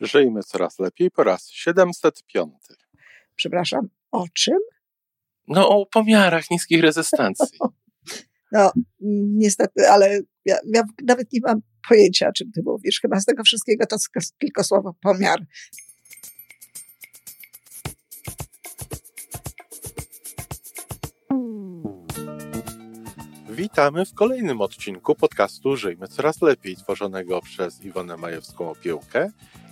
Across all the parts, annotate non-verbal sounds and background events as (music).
Żyjmy coraz lepiej po raz 705. Przepraszam, o czym? No o pomiarach niskich rezystancji. (laughs) No, niestety, ale ja, ja nawet nie mam pojęcia, o czym ty mówisz. Chyba z tego wszystkiego to tylko słowo pomiar. Witamy w kolejnym odcinku podcastu Żyjmy Coraz Lepiej, tworzonego przez Iwonę Majewską Opiełkę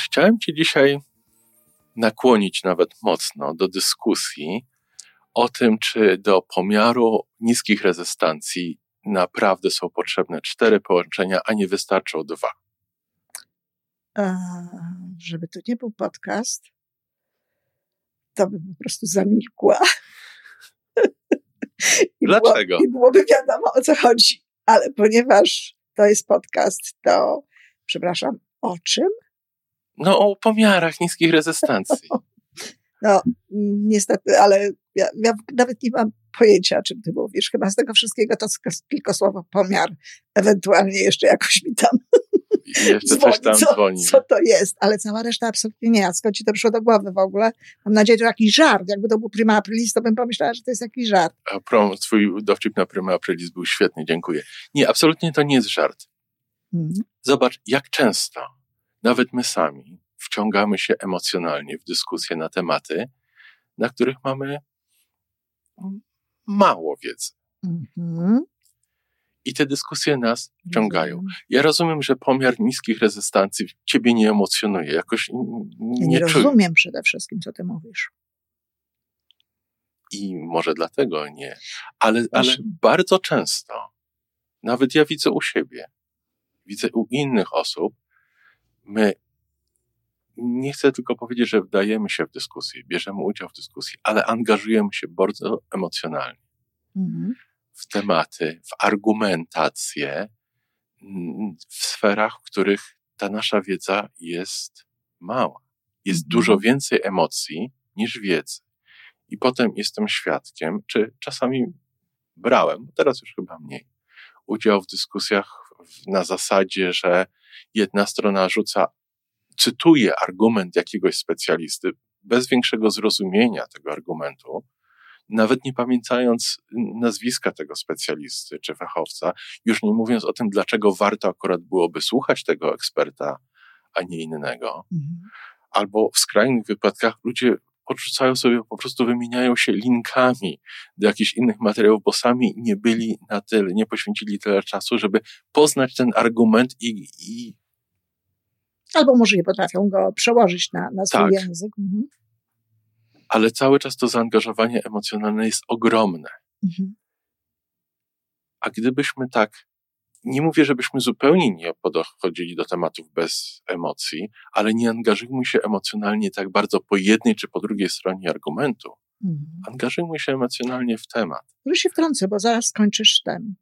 Chciałem Cię dzisiaj nakłonić nawet mocno do dyskusji o tym, czy do pomiaru niskich rezystancji naprawdę są potrzebne cztery połączenia, a nie wystarczą dwa. A, żeby to nie był podcast, to bym po prostu zamilkła. (laughs) I Dlaczego? Było, I byłoby wiadomo o co chodzi. Ale ponieważ to jest podcast, to przepraszam, o czym? No, o pomiarach niskich rezystancji. No, niestety, ale ja, ja, nawet nie mam pojęcia, o czym ty mówisz. Chyba z tego wszystkiego to tylko słowo pomiar. Ewentualnie jeszcze jakoś mi tam jeszcze dzwoni, coś tam co, dzwoni. Co to jest, ale cała reszta absolutnie nie. A skąd ci to przyszło do głowy w ogóle? Mam nadzieję, że jakiś żart. Jakby to był prima aprilis, to bym pomyślała, że to jest jakiś żart. A prom, twój dowcip na prima aprilis był świetny, dziękuję. Nie, absolutnie to nie jest żart. Hmm. Zobacz, jak często nawet my sami wciągamy się emocjonalnie w dyskusje na tematy, na których mamy mało wiedzy. Mm-hmm. I te dyskusje nas wciągają. Ja rozumiem, że pomiar niskich rezystancji ciebie nie emocjonuje, jakoś nie, ja nie rozumiem przede wszystkim, co ty mówisz. I może dlatego nie. Ale, ale bardzo często, nawet ja widzę u siebie, widzę u innych osób, my nie chcę tylko powiedzieć, że wdajemy się w dyskusję, bierzemy udział w dyskusji, ale angażujemy się bardzo emocjonalnie mhm. w tematy, w argumentację, mm, w sferach, w których ta nasza wiedza jest mała. Jest mhm. dużo więcej emocji niż wiedzy. I potem jestem świadkiem, czy czasami brałem, teraz już chyba mniej, udział w dyskusjach na zasadzie, że jedna strona rzuca cytuje argument jakiegoś specjalisty bez większego zrozumienia tego argumentu, nawet nie pamiętając nazwiska tego specjalisty czy fachowca, już nie mówiąc o tym, dlaczego warto akurat byłoby słuchać tego eksperta, a nie innego. Mhm. Albo w skrajnych wypadkach ludzie odrzucają sobie, po prostu wymieniają się linkami do jakichś innych materiałów, bo sami nie byli na tyle, nie poświęcili tyle czasu, żeby poznać ten argument i, i Albo może nie potrafią go przełożyć na, na swój tak. język. Mhm. Ale cały czas to zaangażowanie emocjonalne jest ogromne. Mhm. A gdybyśmy tak, nie mówię, żebyśmy zupełnie nie podchodzili do tematów bez emocji, ale nie angażujmy się emocjonalnie tak bardzo po jednej czy po drugiej stronie argumentu. Mhm. Angażujmy się emocjonalnie w temat. Może się wtrącę, bo zaraz skończysz ten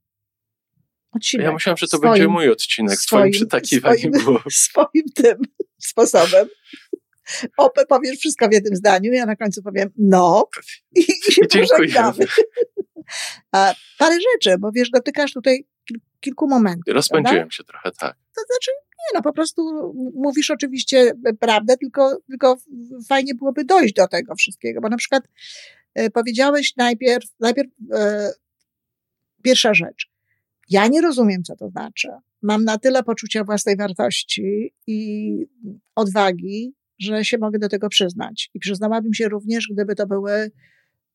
odcinek. Ja myślałam, że to swoim, będzie mój odcinek, swoim, swoim przytakiwaniem (laughs) swoim, Swoim tym sposobem. Opę powiesz wszystko w jednym zdaniu, ja na końcu powiem no i, i się pożegnamy. (laughs) Parę rzeczy, bo wiesz, dotykasz tutaj kilku momentów. Rozpędziłem prawda? się trochę, tak. To znaczy, nie no, po prostu mówisz oczywiście prawdę, tylko, tylko fajnie byłoby dojść do tego wszystkiego, bo na przykład e, powiedziałeś najpierw, najpierw e, pierwsza rzecz, ja nie rozumiem, co to znaczy. Mam na tyle poczucia własnej wartości i odwagi, że się mogę do tego przyznać. I przyznałabym się również, gdyby to były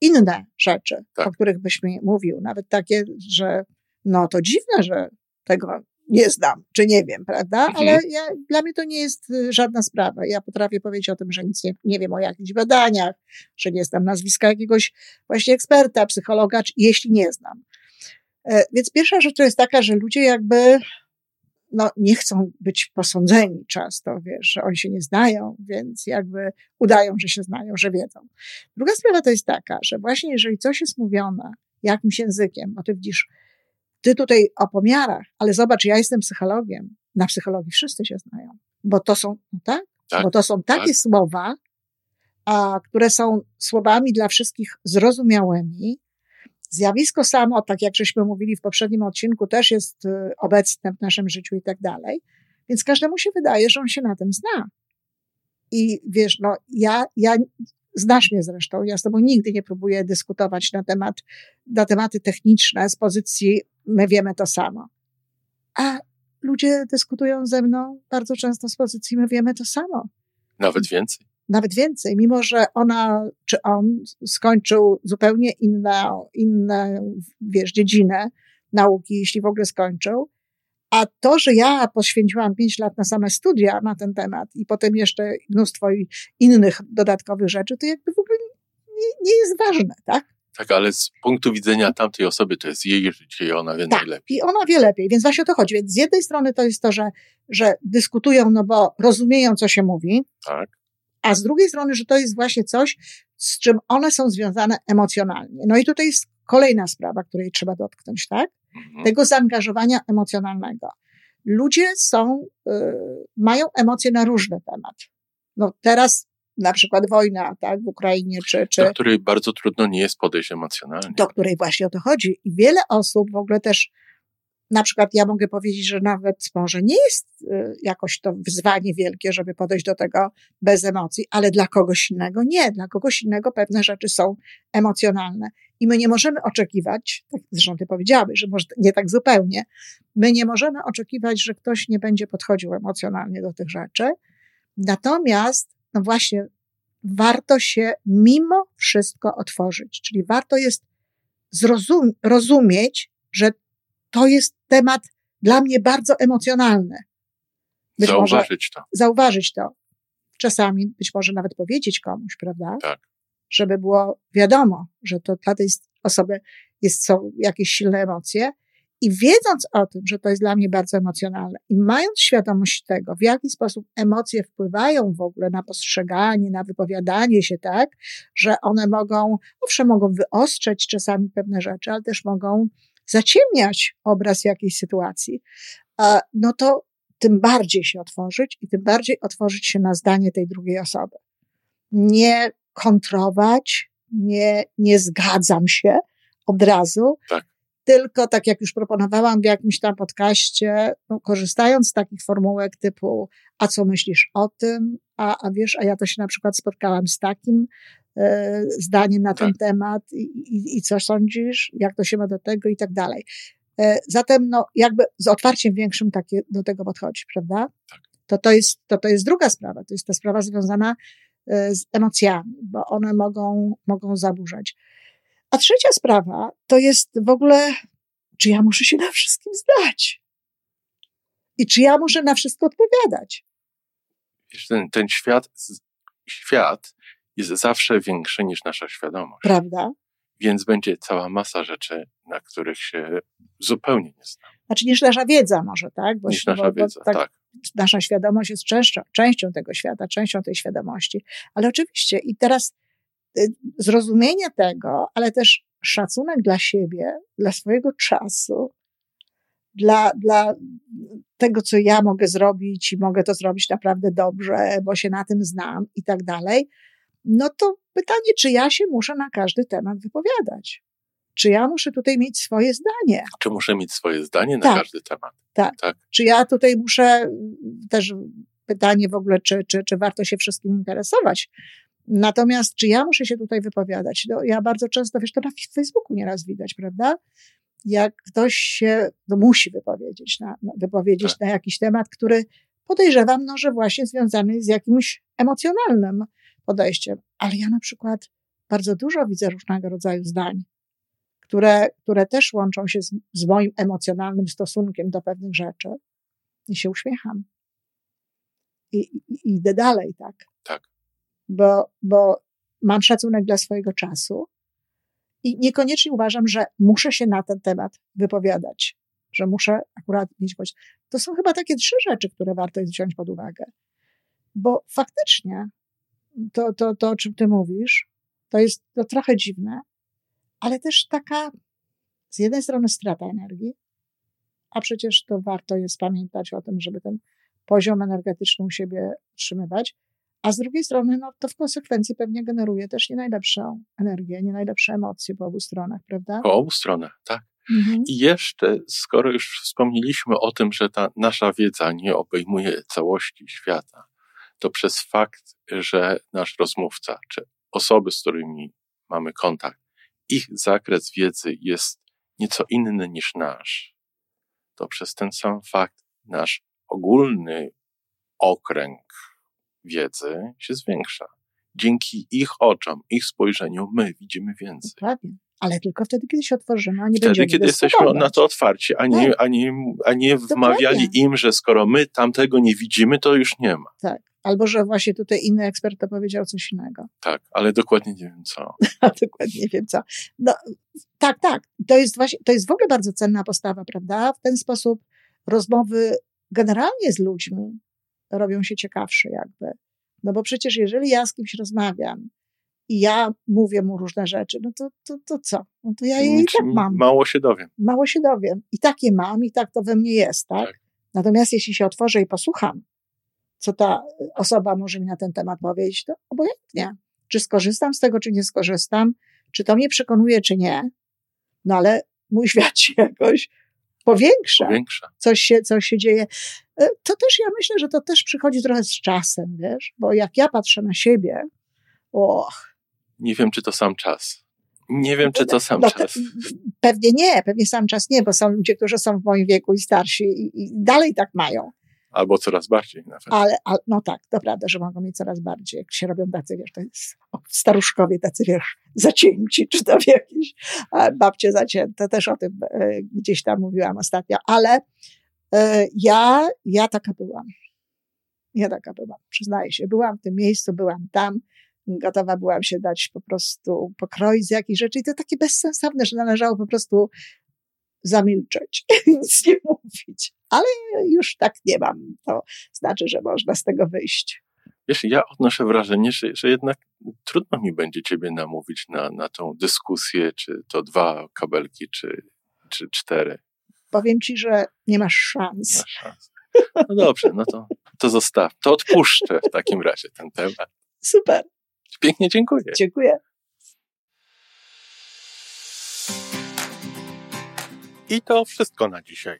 inne rzeczy, tak. o których byś mi mówił. Nawet takie, że no to dziwne, że tego nie znam, czy nie wiem, prawda? Mhm. Ale ja, dla mnie to nie jest y, żadna sprawa. Ja potrafię powiedzieć o tym, że nic nie, nie wiem o jakichś badaniach, że nie znam nazwiska jakiegoś właśnie eksperta, psychologa, jeśli nie znam. E, więc pierwsza rzecz to jest taka, że ludzie jakby no, nie chcą być posądzeni często, wiesz, że oni się nie znają, więc jakby udają, że się znają, że wiedzą. Druga sprawa to jest taka, że właśnie jeżeli coś jest mówione jakimś językiem, bo ty widzisz, ty tutaj o pomiarach, ale zobacz, ja jestem psychologiem, na psychologii wszyscy się znają, bo to są, no tak? tak? Bo to są takie tak. słowa, a, które są słowami dla wszystkich zrozumiałymi, Zjawisko samo, tak jak żeśmy mówili w poprzednim odcinku, też jest y, obecne w naszym życiu i tak dalej. Więc każdemu się wydaje, że on się na tym zna. I wiesz, no, ja, ja, znasz mnie zresztą, ja z tobą nigdy nie próbuję dyskutować na temat, na tematy techniczne z pozycji my wiemy to samo. A ludzie dyskutują ze mną bardzo często z pozycji my wiemy to samo. Nawet więcej nawet więcej, mimo że ona czy on skończył zupełnie inną, inną, wiesz, dziedzinę nauki, jeśli w ogóle skończył. A to, że ja poświęciłam pięć lat na same studia na ten temat i potem jeszcze mnóstwo innych dodatkowych rzeczy, to jakby w ogóle nie, nie jest ważne, tak? Tak, ale z punktu widzenia tamtej osoby to jest jej życie i ona wie tak, najlepiej. I ona wie lepiej, więc właśnie o to chodzi. Więc z jednej strony to jest to, że, że dyskutują, no bo rozumieją, co się mówi. Tak a z drugiej strony, że to jest właśnie coś, z czym one są związane emocjonalnie. No i tutaj jest kolejna sprawa, której trzeba dotknąć, tak? Mhm. Tego zaangażowania emocjonalnego. Ludzie są, y, mają emocje na różny temat. No teraz na przykład wojna, tak, w Ukrainie, czy, czy... Do której bardzo trudno nie jest podejść emocjonalnie. Do której właśnie o to chodzi. I wiele osób w ogóle też na przykład ja mogę powiedzieć, że nawet może nie jest y, jakoś to wyzwanie wielkie, żeby podejść do tego bez emocji, ale dla kogoś innego nie. Dla kogoś innego pewne rzeczy są emocjonalne. I my nie możemy oczekiwać, tak zresztą ty powiedziałeś, że może nie tak zupełnie, my nie możemy oczekiwać, że ktoś nie będzie podchodził emocjonalnie do tych rzeczy. Natomiast, no właśnie, warto się mimo wszystko otworzyć. Czyli warto jest zrozum- rozumieć, że to jest temat dla mnie bardzo emocjonalny. Być zauważyć to. Zauważyć to. Czasami być może nawet powiedzieć komuś, prawda? Tak. Żeby było wiadomo, że to dla tej osoby jest, są jakieś silne emocje. I wiedząc o tym, że to jest dla mnie bardzo emocjonalne i mając świadomość tego, w jaki sposób emocje wpływają w ogóle na postrzeganie, na wypowiadanie się, tak, że one mogą, owszem, mogą wyostrzeć czasami pewne rzeczy, ale też mogą zaciemniać obraz jakiejś sytuacji, no to tym bardziej się otworzyć i tym bardziej otworzyć się na zdanie tej drugiej osoby. Nie kontrować, nie, nie zgadzam się od razu, tak. tylko tak jak już proponowałam w jakimś tam podcaście, no, korzystając z takich formułek typu, a co myślisz o tym, a, a wiesz, a ja to się na przykład spotkałam z takim, E, zdanie na ten tak. temat i, i, i co sądzisz, jak to się ma do tego i tak dalej. E, zatem, no, jakby z otwarciem większym takie, do tego podchodzi, prawda? Tak. To, to, jest, to, to jest druga sprawa. To jest ta sprawa związana e, z emocjami, bo one mogą, mogą zaburzać. A trzecia sprawa to jest w ogóle, czy ja muszę się na wszystkim zdać? I czy ja muszę na wszystko odpowiadać? Ten, ten świat, świat jest zawsze większy niż nasza świadomość. Prawda? Więc będzie cała masa rzeczy, na których się zupełnie nie znam. Znaczy niż nasza wiedza może, tak? Bo, niż nasza bo, wiedza, tak, tak. Nasza świadomość jest częścią, częścią tego świata, częścią tej świadomości. Ale oczywiście i teraz y, zrozumienie tego, ale też szacunek dla siebie, dla swojego czasu, dla, dla tego, co ja mogę zrobić i mogę to zrobić naprawdę dobrze, bo się na tym znam i tak dalej, no to pytanie, czy ja się muszę na każdy temat wypowiadać? Czy ja muszę tutaj mieć swoje zdanie? Czy muszę mieć swoje zdanie na tak, każdy temat? Tak. tak. Czy ja tutaj muszę też pytanie w ogóle, czy, czy, czy warto się wszystkim interesować? Natomiast czy ja muszę się tutaj wypowiadać? No, ja bardzo często, wiesz, to na Facebooku nieraz widać, prawda? Jak ktoś się no, musi wypowiedzieć, na, wypowiedzieć tak. na jakiś temat, który podejrzewam, no, że właśnie związany jest z jakimś emocjonalnym podejściem. Ale ja na przykład bardzo dużo widzę różnego rodzaju zdań, które, które też łączą się z, z moim emocjonalnym stosunkiem do pewnych rzeczy i się uśmiecham. I, i, i idę dalej, tak? Tak. Bo, bo mam szacunek dla swojego czasu i niekoniecznie uważam, że muszę się na ten temat wypowiadać, że muszę akurat mieć płeć. To są chyba takie trzy rzeczy, które warto wziąć pod uwagę. Bo faktycznie to, to, to o czym ty mówisz, to jest to trochę dziwne, ale też taka z jednej strony strata energii, a przecież to warto jest pamiętać o tym, żeby ten poziom energetyczny u siebie utrzymywać, a z drugiej strony, no, to w konsekwencji pewnie generuje też nie najlepszą energię, nie najlepsze emocje po obu stronach, prawda? Po obu stronach, tak. Mhm. I jeszcze, skoro już wspomnieliśmy o tym, że ta nasza wiedza nie obejmuje całości świata, to przez fakt, że nasz rozmówca, czy osoby, z którymi mamy kontakt, ich zakres wiedzy jest nieco inny niż nasz, to przez ten sam fakt nasz ogólny okręg wiedzy się zwiększa. Dzięki ich oczom, ich spojrzeniu my widzimy więcej. Dokładnie. Ale tylko wtedy, kiedy się otworzymy, a nie Wtedy, będziemy kiedy jesteśmy na to otwarci, a nie, tak. a nie, a nie wmawiali im, że skoro my tamtego nie widzimy, to już nie ma. Tak. Albo, że właśnie tutaj inny ekspert to powiedział coś innego. Tak, ale dokładnie nie wiem co. (laughs) dokładnie nie wiem co. No, tak, tak. To jest właśnie, to jest w ogóle bardzo cenna postawa, prawda? W ten sposób rozmowy generalnie z ludźmi robią się ciekawsze jakby. No bo przecież jeżeli ja z kimś rozmawiam i ja mówię mu różne rzeczy, no to, to, to co? No to ja je i tak mam. Mało się dowiem. Mało się dowiem. I tak je mam, i tak to we mnie jest, tak? tak. Natomiast jeśli się otworzę i posłucham, co ta osoba może mi na ten temat powiedzieć, to obojętnie. Czy skorzystam z tego, czy nie skorzystam, czy to mnie przekonuje, czy nie, no ale mój (laughs) świat się jakoś powiększa. powiększa. Coś, się, coś się dzieje. E, to też ja myślę, że to też przychodzi trochę z czasem, wiesz, bo jak ja patrzę na siebie, och. Nie wiem, czy to sam czas. Nie wiem, czy to sam no, czas. Pewnie nie, pewnie sam czas nie, bo są ludzie, którzy są w moim wieku i starsi i, i dalej tak mają. Albo coraz bardziej nawet. Ale, ale, no tak, to prawda, że mogą mieć coraz bardziej. Jak się robią tacy, wiesz, to jest o, staruszkowie tacy, wiesz, zacięci, czy tam jakieś babcie zacięte. Też o tym e, gdzieś tam mówiłam ostatnio. Ale e, ja, ja taka byłam. Ja taka byłam, przyznaję się. Byłam w tym miejscu, byłam tam, gotowa byłam się dać po prostu pokroić z jakichś rzeczy i to takie bezsensowne, że należało po prostu zamilczeć, (laughs) nic nie mówić. Ale już tak nie mam. To znaczy, że można z tego wyjść. Wiesz, ja odnoszę wrażenie, że, że jednak trudno mi będzie ciebie namówić na, na tą dyskusję, czy to dwa kabelki, czy, czy cztery. Powiem ci, że nie masz szans. Masz szans. No dobrze, no to, to zostaw. To odpuszczę w takim razie ten temat. Super. Pięknie dziękuję. Dziękuję. I to wszystko na dzisiaj.